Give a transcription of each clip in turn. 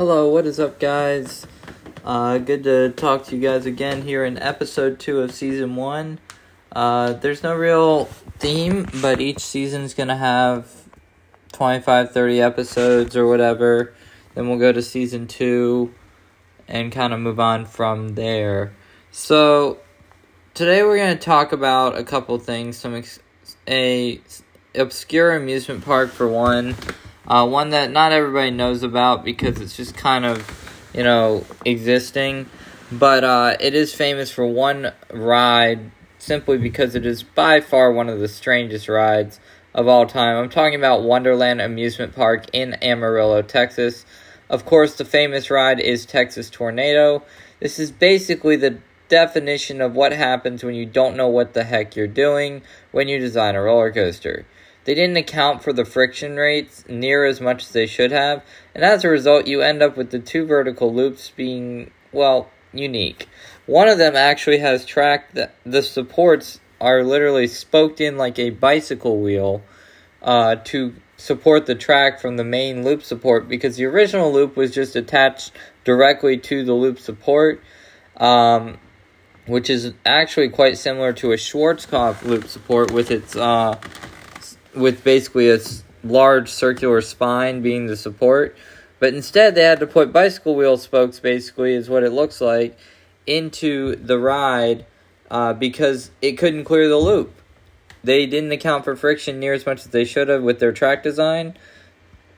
Hello, what is up, guys? Uh, good to talk to you guys again here in episode two of season one. Uh, there's no real theme, but each season is gonna have 25, 30 episodes or whatever. Then we'll go to season two and kind of move on from there. So, today we're gonna talk about a couple things. Some ex- a obscure amusement park for one. Uh, one that not everybody knows about because it's just kind of, you know, existing. But uh, it is famous for one ride simply because it is by far one of the strangest rides of all time. I'm talking about Wonderland Amusement Park in Amarillo, Texas. Of course, the famous ride is Texas Tornado. This is basically the definition of what happens when you don't know what the heck you're doing when you design a roller coaster. They didn't account for the friction rates near as much as they should have, and as a result, you end up with the two vertical loops being, well, unique. One of them actually has track that the supports are literally spoked in like a bicycle wheel uh, to support the track from the main loop support because the original loop was just attached directly to the loop support, um, which is actually quite similar to a Schwarzkopf loop support with its uh, with basically a large circular spine being the support. But instead, they had to put bicycle wheel spokes, basically, is what it looks like, into the ride uh, because it couldn't clear the loop. They didn't account for friction near as much as they should have with their track design.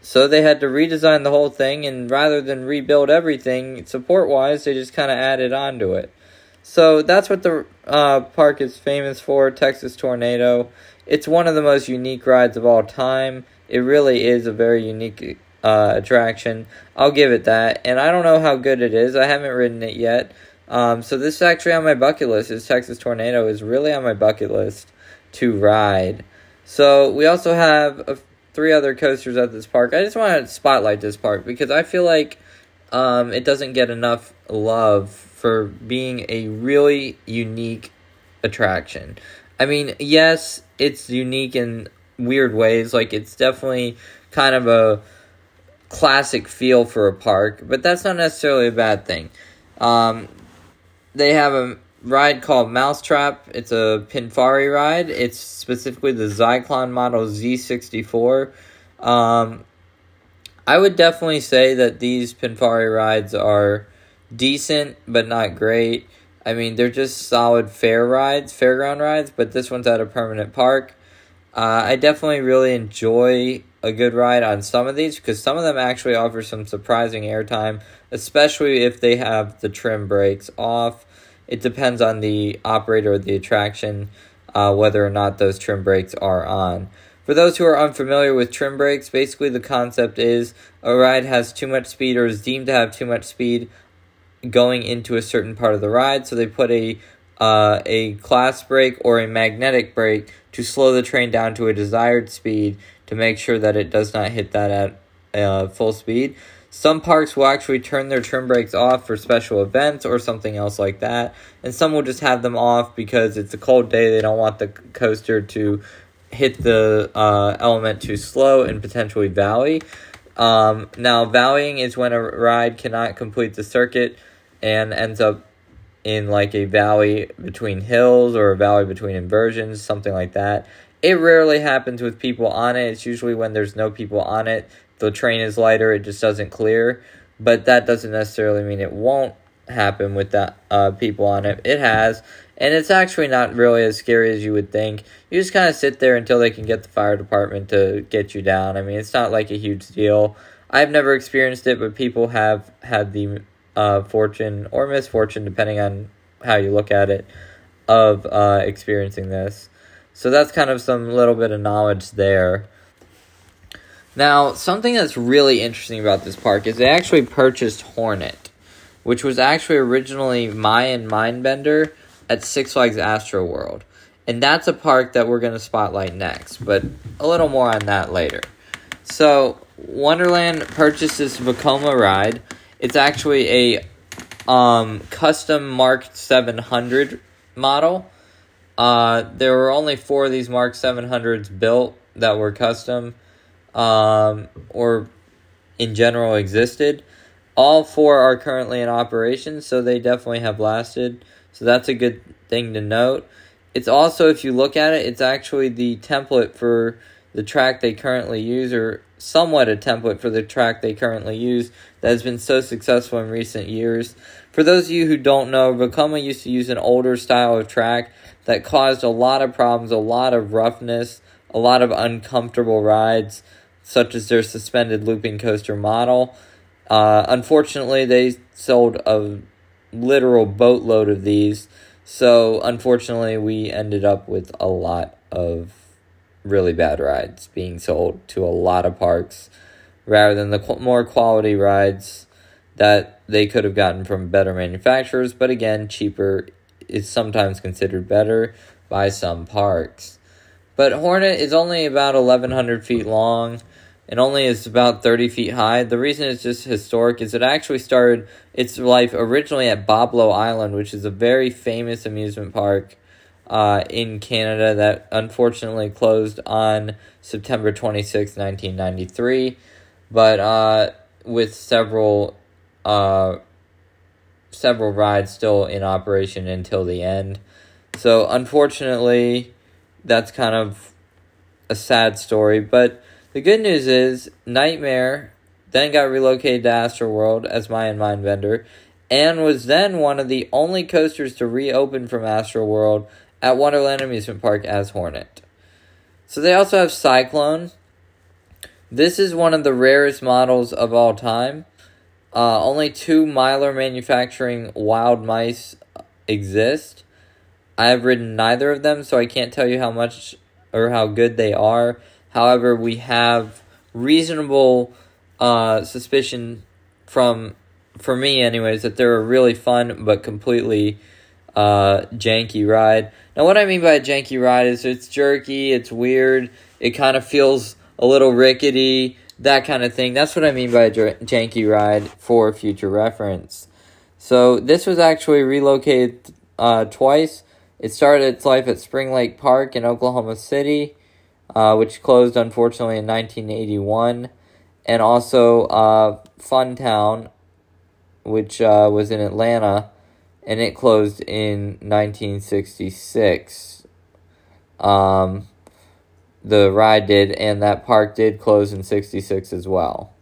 So they had to redesign the whole thing, and rather than rebuild everything support wise, they just kind of added on to it. So that's what the uh, park is famous for Texas Tornado. It's one of the most unique rides of all time. It really is a very unique uh, attraction. I'll give it that. And I don't know how good it is. I haven't ridden it yet. Um, so this is actually on my bucket list. Is Texas Tornado is really on my bucket list to ride. So we also have a, three other coasters at this park. I just want to spotlight this park because I feel like um, it doesn't get enough love for being a really unique attraction. I mean, yes, it's unique in weird ways. Like it's definitely kind of a classic feel for a park, but that's not necessarily a bad thing. Um, they have a ride called Mousetrap. It's a Pinfari ride. It's specifically the Zyklon model Z64. Um, I would definitely say that these Pinfari rides are decent, but not great. I mean, they're just solid fair rides, fairground rides, but this one's at a permanent park. Uh, I definitely really enjoy a good ride on some of these because some of them actually offer some surprising airtime, especially if they have the trim brakes off. It depends on the operator of the attraction uh, whether or not those trim brakes are on. For those who are unfamiliar with trim brakes, basically the concept is a ride has too much speed or is deemed to have too much speed going into a certain part of the ride, so they put a uh, a class brake or a magnetic brake to slow the train down to a desired speed to make sure that it does not hit that at uh, full speed. Some parks will actually turn their trim brakes off for special events or something else like that, and some will just have them off because it's a cold day. They don't want the coaster to hit the uh, element too slow and potentially valley. Um, now, valleying is when a ride cannot complete the circuit and ends up in like a valley between hills or a valley between inversions, something like that. It rarely happens with people on it. It's usually when there's no people on it. The train is lighter, it just doesn't clear. But that doesn't necessarily mean it won't happen with that uh, people on it. It has, and it's actually not really as scary as you would think. You just kind of sit there until they can get the fire department to get you down. I mean, it's not like a huge deal. I've never experienced it, but people have had the uh, fortune or misfortune, depending on how you look at it, of uh, experiencing this. So that's kind of some little bit of knowledge there. Now, something that's really interesting about this park is they actually purchased Hornet, which was actually originally Mayan Mindbender at Six Flags Astro World. And that's a park that we're going to spotlight next, but a little more on that later. So, Wonderland purchased this Vekoma ride, it's actually a um, custom Mark 700 model. Uh, there were only four of these Mark 700s built that were custom um, or in general existed. all four are currently in operation, so they definitely have lasted. So that's a good thing to note. It's also, if you look at it, it's actually the template for the track they currently use, or somewhat a template for the track they currently use that has been so successful in recent years. For those of you who don't know, Vekoma used to use an older style of track that caused a lot of problems, a lot of roughness, a lot of uncomfortable rides, such as their suspended looping coaster model. Uh, unfortunately, they sold a literal boatload of these, so unfortunately, we ended up with a lot of really bad rides being sold to a lot of parks rather than the qu- more quality rides that they could have gotten from better manufacturers, but again, cheaper is sometimes considered better by some parks. But Hornet is only about 1,100 feet long and only is about 30 feet high. The reason it's just historic is it actually started its life originally at Boblo Island, which is a very famous amusement park uh, in Canada that unfortunately closed on September 26, 1993, but uh, with several uh, several rides still in operation until the end. So unfortunately, that's kind of a sad story. But the good news is Nightmare then got relocated to Astroworld as my Mayan Mindbender and was then one of the only coasters to reopen from Astroworld at Wonderland Amusement Park as Hornet. So they also have Cyclone. This is one of the rarest models of all time. Uh, only two Miler manufacturing wild mice exist. I have ridden neither of them, so I can't tell you how much or how good they are. However, we have reasonable uh, suspicion from, for me, anyways, that they're a really fun but completely uh, janky ride. Now, what I mean by a janky ride is it's jerky, it's weird, it kind of feels a little rickety that kind of thing. That's what I mean by a janky ride for future reference. So this was actually relocated uh, twice. It started its life at Spring Lake Park in Oklahoma City, uh, which closed unfortunately in 1981, and also uh, Funtown, which uh, was in Atlanta, and it closed in 1966. Um, the ride did, and that park did close in 66 as well.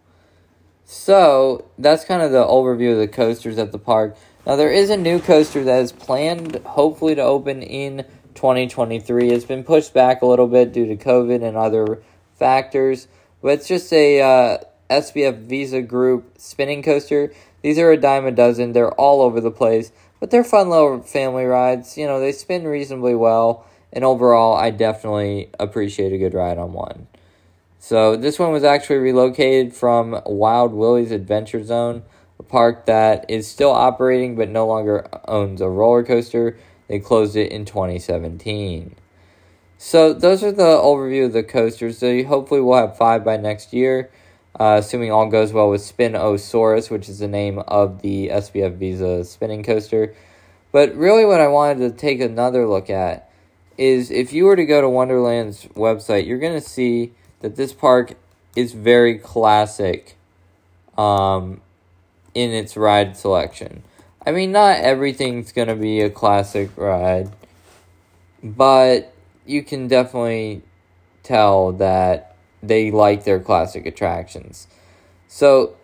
So, that's kind of the overview of the coasters at the park. Now, there is a new coaster that is planned, hopefully, to open in 2023. It's been pushed back a little bit due to COVID and other factors, but it's just a uh, SBF Visa Group spinning coaster. These are a dime a dozen, they're all over the place, but they're fun little family rides. You know, they spin reasonably well and overall, I definitely appreciate a good ride on one. So this one was actually relocated from Wild Willie's Adventure Zone, a park that is still operating but no longer owns a roller coaster. They closed it in 2017. So those are the overview of the coasters. So hopefully we'll have five by next year, uh, assuming all goes well with Spinosaurus, which is the name of the SBF Visa spinning coaster. But really, what I wanted to take another look at is if you were to go to Wonderland's website, you're going to see that this park is very classic um, in its ride selection. I mean, not everything's going to be a classic ride, but you can definitely tell that they like their classic attractions. So,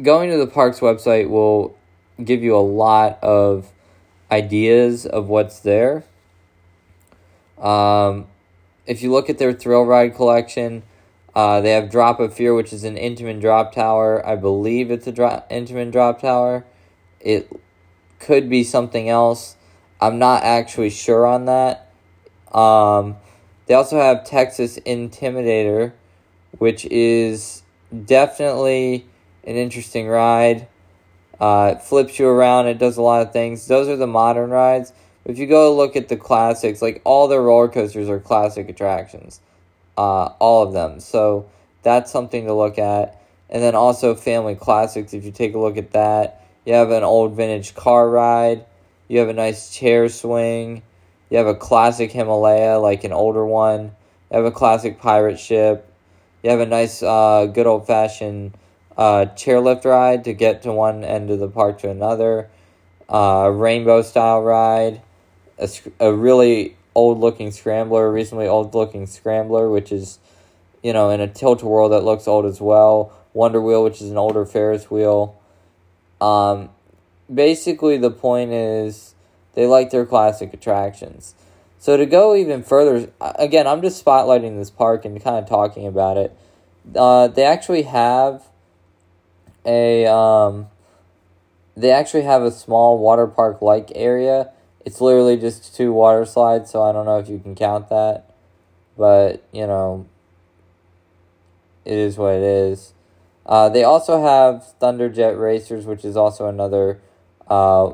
going to the park's website will give you a lot of ideas of what's there um, if you look at their thrill ride collection, uh, they have Drop of Fear, which is an Intamin drop tower. I believe it's a drop, Intamin drop tower. It could be something else. I'm not actually sure on that. Um, they also have Texas Intimidator, which is definitely an interesting ride. Uh, it flips you around. It does a lot of things. Those are the modern rides. If you go look at the classics, like all the roller coasters are classic attractions, uh, all of them. So that's something to look at. And then also family classics. If you take a look at that, you have an old vintage car ride. You have a nice chair swing. You have a classic Himalaya, like an older one. You have a classic pirate ship. You have a nice, uh, good old fashioned uh, chairlift ride to get to one end of the park to another, uh, rainbow style ride, a, a really old looking scrambler, recently old looking scrambler, which is, you know, in a tilt a whirl that looks old as well. Wonder Wheel, which is an older Ferris wheel. Um, basically, the point is they like their classic attractions. So to go even further, again, I'm just spotlighting this park and kind of talking about it. Uh, they actually have a um, they actually have a small water park like area it's literally just two water slides, so I don't know if you can count that. But, you know, it is what it is. Uh, they also have Thunderjet Racers, which is also another uh,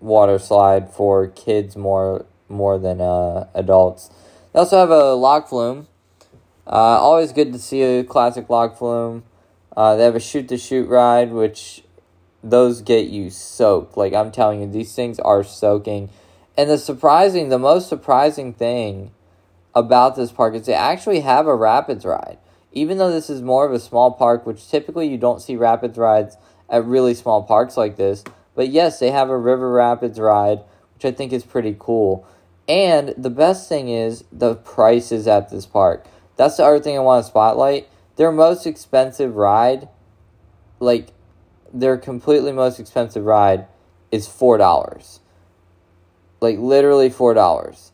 water slide for kids more more than uh, adults. They also have a log flume. Uh, always good to see a classic log flume. Uh, they have a shoot to shoot ride, which those get you soaked. Like I'm telling you, these things are soaking. And the surprising, the most surprising thing about this park is they actually have a rapids ride. Even though this is more of a small park, which typically you don't see rapids rides at really small parks like this. But yes, they have a river rapids ride, which I think is pretty cool. And the best thing is the prices at this park. That's the other thing I want to spotlight. Their most expensive ride, like their completely most expensive ride is four dollars. Like literally four dollars.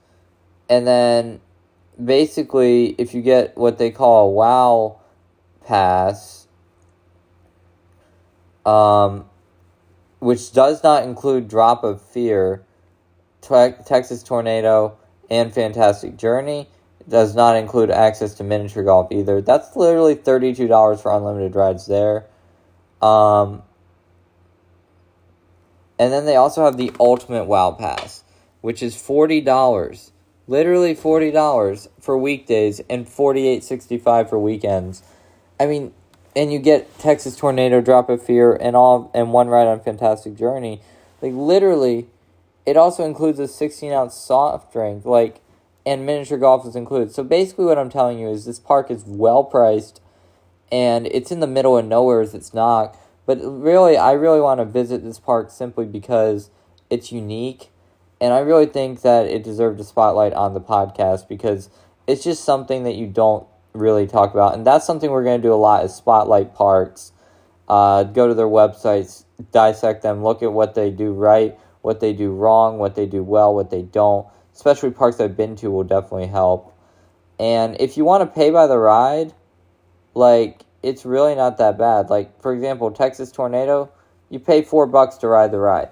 And then basically if you get what they call a wow pass, um, which does not include drop of fear, Texas tornado, and fantastic journey. does not include access to miniature golf either. That's literally $32 for unlimited rides there. Um, and then they also have the Ultimate WoW Pass, which is $40. Literally $40 for weekdays and forty-eight sixty-five for weekends. I mean, and you get Texas Tornado, Drop of Fear, and all and one ride on Fantastic Journey. Like literally, it also includes a 16 ounce soft drink, like, and miniature golf is included. So basically, what I'm telling you is this park is well priced, and it's in the middle of nowhere as it's not. But really, I really want to visit this park simply because it's unique. And I really think that it deserved a spotlight on the podcast because it's just something that you don't really talk about. And that's something we're going to do a lot is spotlight parks. Uh, go to their websites, dissect them, look at what they do right, what they do wrong, what they do well, what they don't. Especially parks I've been to will definitely help. And if you want to pay by the ride, like it's really not that bad. Like for example, Texas Tornado, you pay four bucks to ride the ride.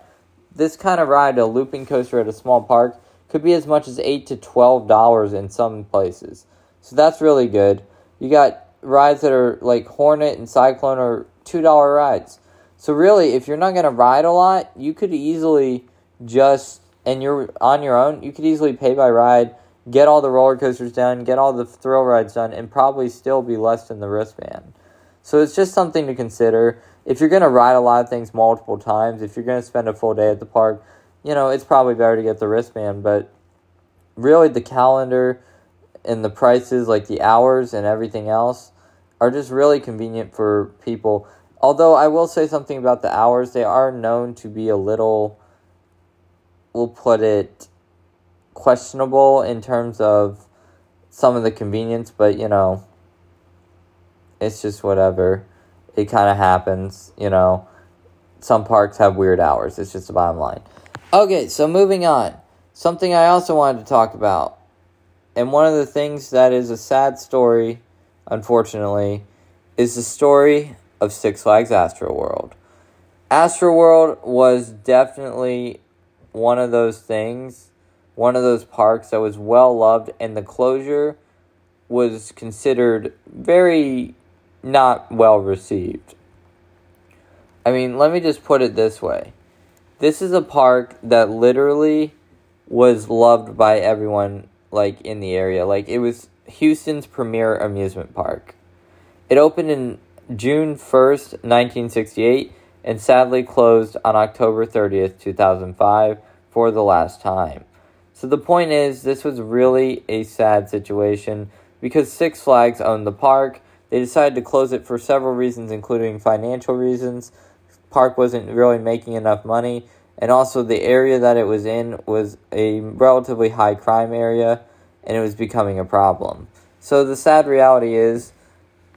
This kind of ride, a looping coaster at a small park, could be as much as eight to twelve dollars in some places. So that's really good. You got rides that are like Hornet and Cyclone are two dollar rides. So really, if you're not gonna ride a lot, you could easily just and you're on your own, you could easily pay by ride get all the roller coasters done, get all the thrill rides done, and probably still be less than the wristband. So it's just something to consider. If you're going to ride a lot of things multiple times, if you're going to spend a full day at the park, you know, it's probably better to get the wristband. But really, the calendar and the prices, like the hours and everything else, are just really convenient for people. Although I will say something about the hours, they are known to be a little, we'll put it, questionable in terms of some of the convenience, but you know, it's just whatever. It kind of happens, you know. Some parks have weird hours. It's just the bottom line. Okay, so moving on. Something I also wanted to talk about. And one of the things that is a sad story, unfortunately, is the story of Six Flags Astroworld. Astroworld was definitely one of those things one of those parks that was well loved, and the closure was considered very not well received. I mean, let me just put it this way this is a park that literally was loved by everyone like in the area like it was Houston's premier amusement park it opened in June 1st 1968 and sadly closed on October 30th 2005 for the last time so the point is, this was really a sad situation because Six Flags owned the park. They decided to close it for several reasons, including financial reasons. Park wasn't really making enough money, and also the area that it was in was a relatively high crime area, and it was becoming a problem. So the sad reality is,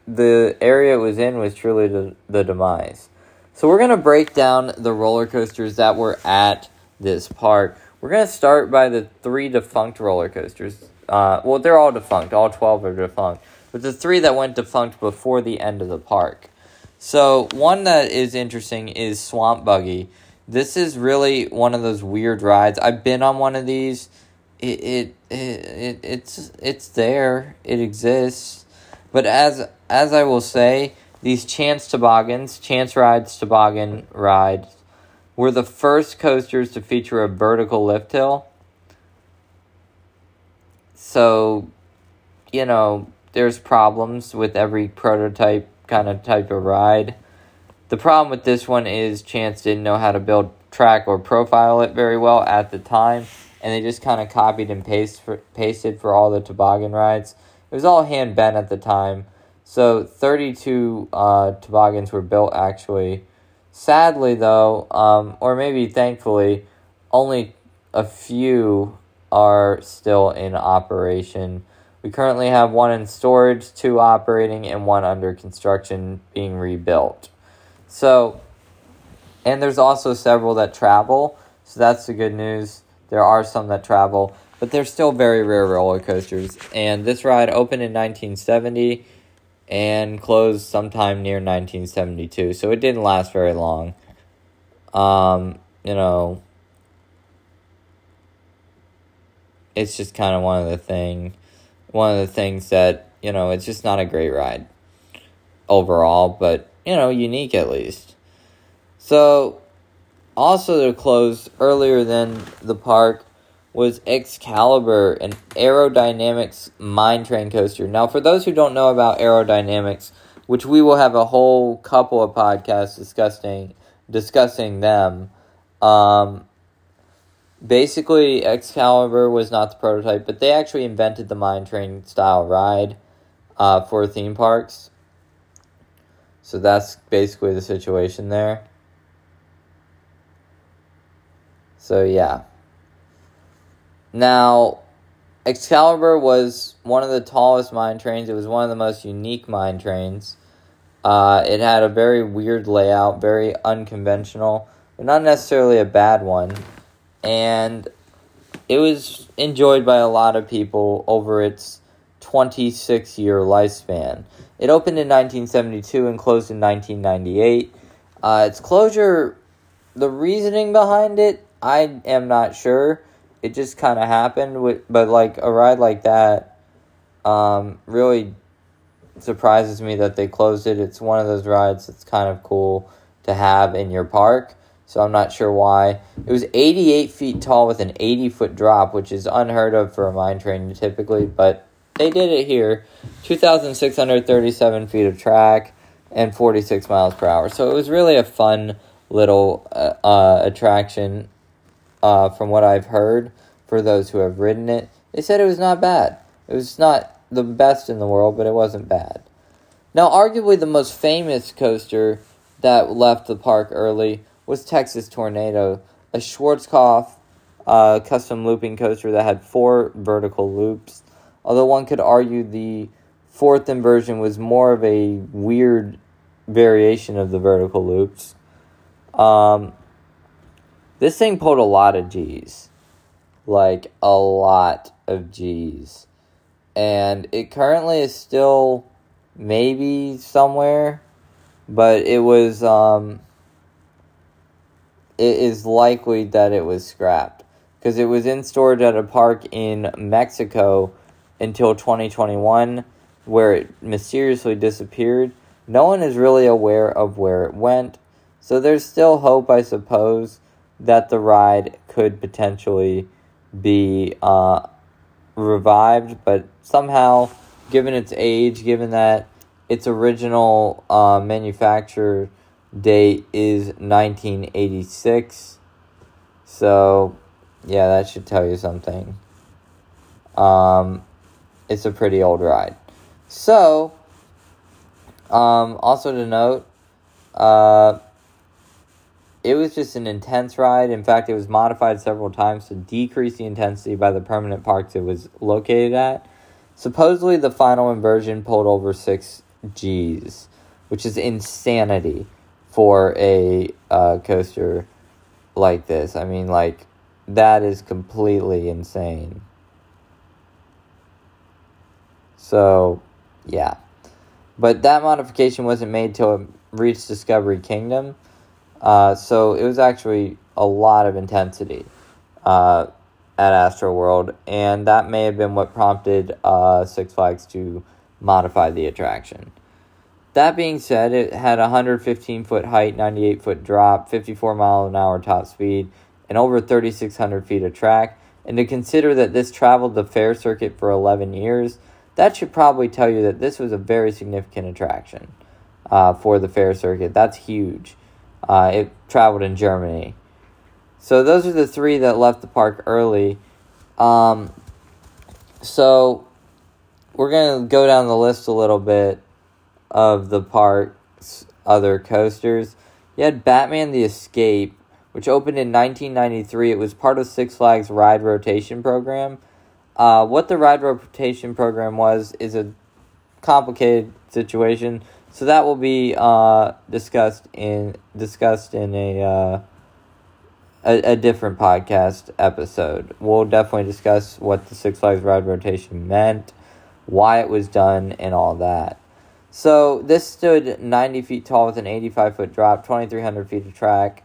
the area it was in was truly the, the demise. So we're gonna break down the roller coasters that were at this park. We're gonna start by the three defunct roller coasters. Uh, well, they're all defunct. All twelve are defunct, but the three that went defunct before the end of the park. So one that is interesting is Swamp Buggy. This is really one of those weird rides. I've been on one of these. It it, it, it it's it's there. It exists. But as as I will say, these chance toboggans, chance rides toboggan rides were the first coasters to feature a vertical lift hill. So, you know, there's problems with every prototype kind of type of ride. The problem with this one is Chance didn't know how to build track or profile it very well at the time, and they just kind of copied and paste for, pasted for all the toboggan rides. It was all hand bent at the time, so 32 uh, toboggans were built actually. Sadly, though, um, or maybe thankfully, only a few are still in operation. We currently have one in storage, two operating, and one under construction being rebuilt. So, and there's also several that travel, so that's the good news. There are some that travel, but they're still very rare roller coasters. And this ride opened in 1970 and closed sometime near 1972, so it didn't last very long. Um, you know, it's just kind of one of the thing, one of the things that you know, it's just not a great ride overall, but you know, unique at least. So, also to close earlier than the park was Excalibur, an Arrow Dynamics mine train coaster. Now, for those who don't know about Arrow Dynamics, which we will have a whole couple of podcasts discussing discussing them. Um, basically, Excalibur was not the prototype, but they actually invented the mine train style ride uh, for theme parks. So that's basically the situation there. So yeah. Now, Excalibur was one of the tallest mine trains. It was one of the most unique mine trains. Uh, it had a very weird layout, very unconventional, but not necessarily a bad one. And it was enjoyed by a lot of people over its 26 year lifespan. It opened in 1972 and closed in 1998. Uh, its closure, the reasoning behind it, I am not sure. It just kind of happened, with, but like a ride like that, um, really surprises me that they closed it. It's one of those rides that's kind of cool to have in your park. So I'm not sure why. It was 88 feet tall with an 80 foot drop, which is unheard of for a mine train typically, but they did it here. 2,637 feet of track and 46 miles per hour. So it was really a fun little uh, uh, attraction uh, from what I've heard for those who have ridden it. They said it was not bad. It was not the best in the world, but it wasn't bad. Now, arguably the most famous coaster that left the park early was Texas Tornado, a Schwarzkopf uh, custom looping coaster that had four vertical loops. Although one could argue the fourth inversion was more of a weird variation of the vertical loops. Um, this thing pulled a lot of G's. Like, a lot of G's. And it currently is still maybe somewhere, but it was, um, it is likely that it was scrapped. Because it was in storage at a park in Mexico until 2021, where it mysteriously disappeared. No one is really aware of where it went. So there's still hope, I suppose, that the ride could potentially be uh, revived, but somehow, given its age, given that its original uh, manufacture date is 1986, so yeah, that should tell you something. Um, it's a pretty old ride. So, Um, also to note, uh, it was just an intense ride. In fact, it was modified several times to decrease the intensity by the permanent parks it was located at. Supposedly, the final inversion pulled over six G's, which is insanity for a uh, coaster like this. I mean, like, that is completely insane. So, yeah. But that modification wasn't made till it reached Discovery Kingdom. Uh, so it was actually a lot of intensity uh, at Astro World, and that may have been what prompted uh, Six Flags to modify the attraction. That being said, it had 115 foot height, 98 foot drop, 54 mile an hour top speed, and over 3,600 feet of track. And to consider that this traveled the fair circuit for 11 years, that should probably tell you that this was a very significant attraction uh, for the fair circuit. That's huge. Uh, it traveled in Germany. So those are the three that left the park early. Um, so we're going to go down the list a little bit of the park's other coasters. You had Batman the Escape, which opened in 1993. It was part of Six Flags ride rotation program. Uh, what the ride rotation program was is a complicated situation, so that will be uh, discussed in discussed in a, uh, a a different podcast episode. We'll definitely discuss what the Six Flags ride rotation meant, why it was done, and all that. So this stood 90 feet tall with an 85 foot drop, 2,300 feet of track.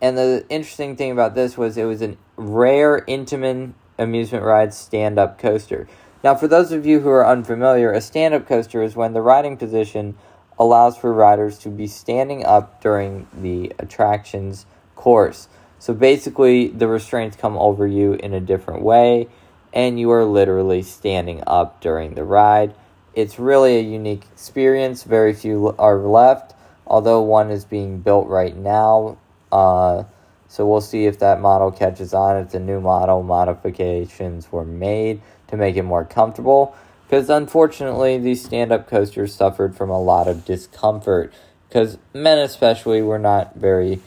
And the interesting thing about this was it was a rare Intamin amusement ride stand up coaster. Now, for those of you who are unfamiliar, a stand up coaster is when the riding position allows for riders to be standing up during the attraction's course. So basically, the restraints come over you in a different way, and you are literally standing up during the ride. It's really a unique experience. Very few are left, although one is being built right now. Uh, so we'll see if that model catches on. It's a new model. Modifications were made to make it more comfortable. Because unfortunately, these stand up coasters suffered from a lot of discomfort. Because men, especially, were not very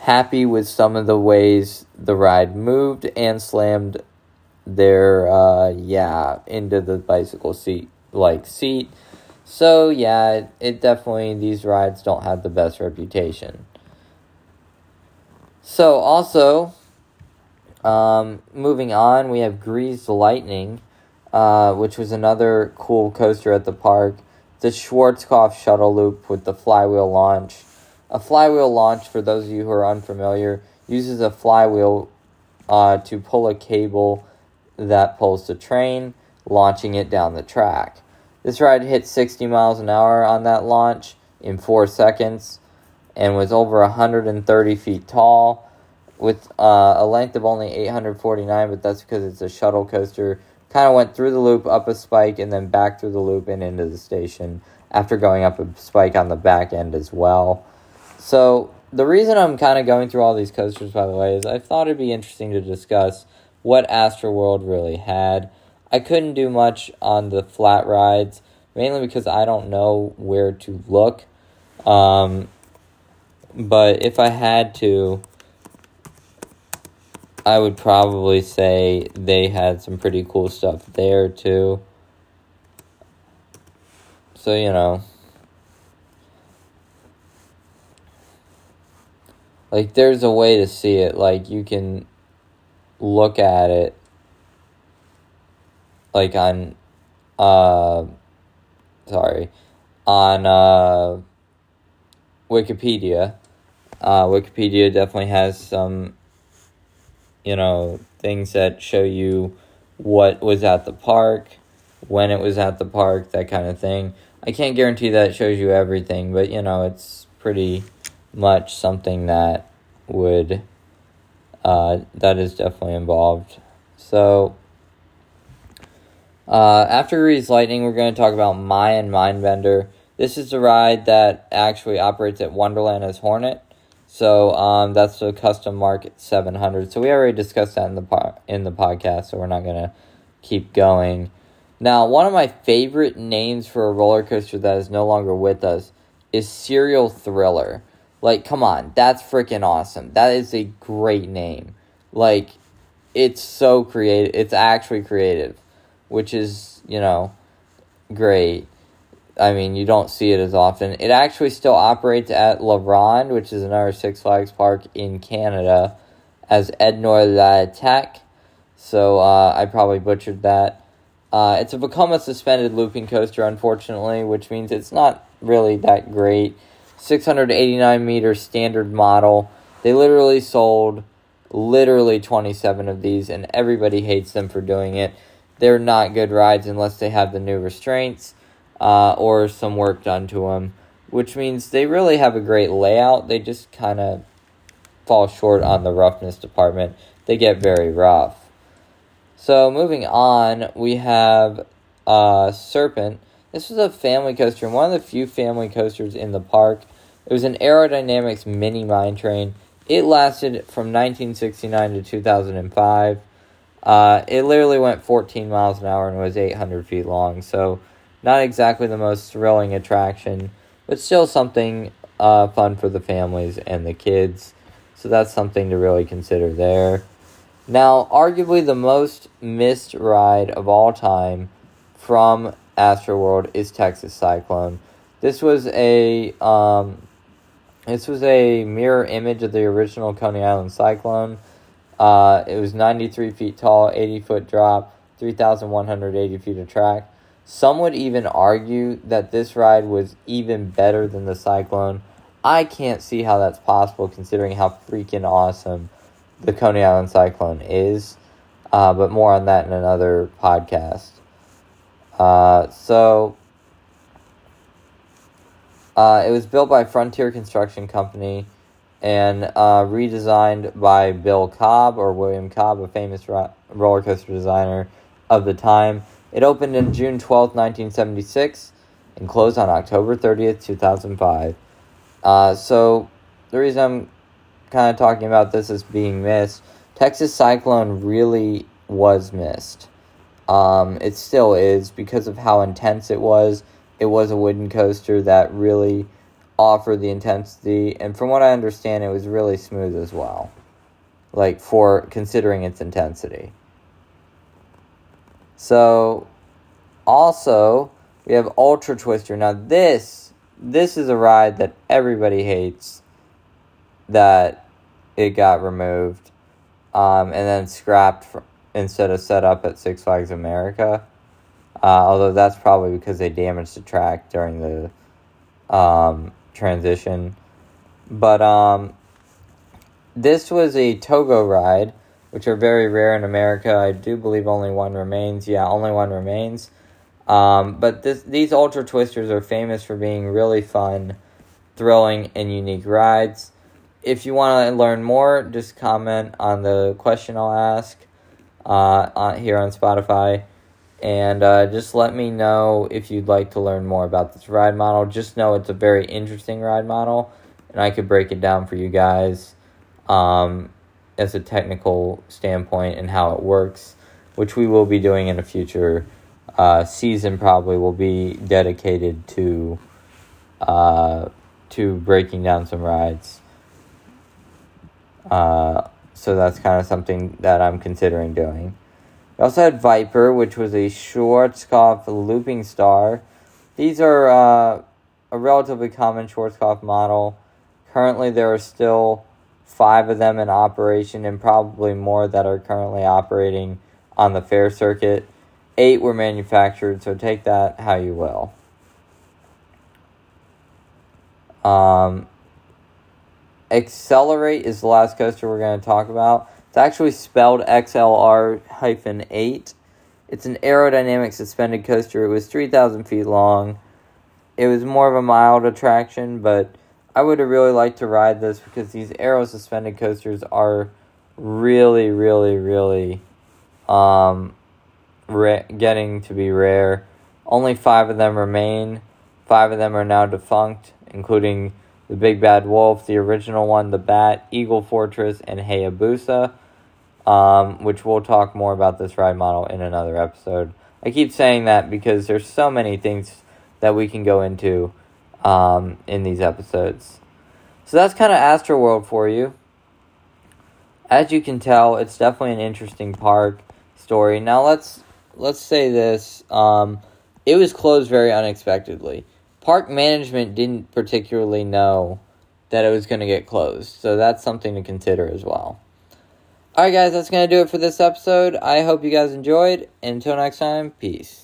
happy with some of the ways the ride moved and slammed their, uh, yeah, into the bicycle seat like seat. So, yeah, it, it definitely, these rides don't have the best reputation. So, also, um, moving on, we have Greased Lightning, uh, which was another cool coaster at the park. The Schwarzkopf shuttle loop with the flywheel launch. A flywheel launch, for those of you who are unfamiliar, uses a flywheel uh, to pull a cable that pulls the train, launching it down the track. This ride hit 60 miles an hour on that launch in four seconds and was over 130 feet tall with uh, a length of only 849, but that's because it's a shuttle coaster. Kind of went through the loop, up a spike, and then back through the loop and into the station after going up a spike on the back end as well. So, the reason I'm kind of going through all these coasters, by the way, is I thought it'd be interesting to discuss what Astroworld really had. I couldn't do much on the flat rides, mainly because I don't know where to look. Um, but if I had to, I would probably say they had some pretty cool stuff there too. So, you know. Like, there's a way to see it. Like, you can look at it. Like, on. Uh. Sorry. On, uh. Wikipedia uh, Wikipedia definitely has some, you know, things that show you what was at the park, when it was at the park, that kind of thing. I can't guarantee that shows you everything, but you know, it's pretty much something that would uh, that is definitely involved. So uh, after Greased Lightning, we're going to talk about Mayan Mindbender. This is the ride that actually operates at Wonderland as Hornet. So um, that's the custom mark 700. So we already discussed that in the po- in the podcast, so we're not gonna keep going. Now, one of my favorite names for a roller coaster that is no longer with us is Serial Thriller. Like, come on, that's freaking awesome. That is a great name. Like, it's so creative. It's actually creative, which is, you know, great. I mean, you don't see it as often. It actually still operates at La Ronde, which is another Six Flags park in Canada, as Ednör L'Attaque. So uh, I probably butchered that. Uh, it's become a suspended looping coaster, unfortunately, which means it's not really that great. 689 meter standard model. They literally sold literally 27 of these, and everybody hates them for doing it. They're not good rides unless they have the new restraints uh, or some work done to them, which means they really have a great layout. They just kind of fall short on the roughness department. They get very rough. So moving on, we have uh, Serpent. This was a family coaster, one of the few family coasters in the park. It was an Arrow Dynamics mini mine train. It lasted from 1969 to 2005. Uh, it literally went 14 miles an hour and was 800 feet long. So, not exactly the most thrilling attraction, but still something uh, fun for the families and the kids. So, that's something to really consider there. Now, arguably the most missed ride of all time from Astroworld is Texas Cyclone. This was a um, this was a mirror image of the original Coney Island Cyclone. Uh, it was 93 feet tall, 80 foot drop, 3,180 feet of track. Some would even argue that this ride was even better than the Cyclone. I can't see how that's possible considering how freaking awesome the Coney Island Cyclone is. Uh, but more on that in another podcast. Uh, so uh, it was built by Frontier Construction Company and uh, redesigned by Bill Cobb or William Cobb, a famous ro- roller coaster designer of the time. It opened in June 12, 1976, and closed on October 30th, 2005. Uh, so, the reason I'm kind of talking about this as being missed, Texas Cyclone really was missed. Um, it still is because of how intense it was it was a wooden coaster that really offered the intensity, and from what I understand, it was really smooth as well. Like for considering its intensity. So, also we have Ultra Twister. Now this this is a ride that everybody hates. That it got removed, um, and then scrapped for, instead of set up at Six Flags America. Uh, although that's probably because they damaged the track during the um, transition. But um, this was a Togo ride, which are very rare in America. I do believe only one remains. Yeah, only one remains. Um, but this, these Ultra Twisters are famous for being really fun, thrilling, and unique rides. If you want to learn more, just comment on the question I'll ask uh, on, here on Spotify. And uh, just let me know if you'd like to learn more about this ride model. Just know it's a very interesting ride model, and I could break it down for you guys um, as a technical standpoint and how it works, which we will be doing in a future uh, season. Probably will be dedicated to uh, to breaking down some rides. Uh, so that's kind of something that I'm considering doing. We also had Viper, which was a Schwarzkopf looping star. These are uh, a relatively common Schwarzkopf model. Currently, there are still five of them in operation, and probably more that are currently operating on the fair circuit. Eight were manufactured, so take that how you will. Um, Accelerate is the last coaster we're going to talk about. It's actually spelled XLR hyphen 8. It's an Arrow Dynamic suspended coaster. It was 3,000 feet long. It was more of a mild attraction, but I would have really liked to ride this because these Arrow suspended coasters are really, really, really um, ra- getting to be rare. Only five of them remain. Five of them are now defunct, including the Big Bad Wolf, the original one, the Bat, Eagle Fortress, and Hayabusa um, which we'll talk more about this ride model in another episode I keep saying that because there's so many things that we can go into um, in these episodes. So that's kind of Astroworld for you. As you can tell, it's definitely an interesting park story. Now let's let's say this: um, it was closed very unexpectedly. Park management didn't particularly know that it was going to get closed, so that's something to consider as well. Alright, guys, that's going to do it for this episode. I hope you guys enjoyed. Until next time, peace.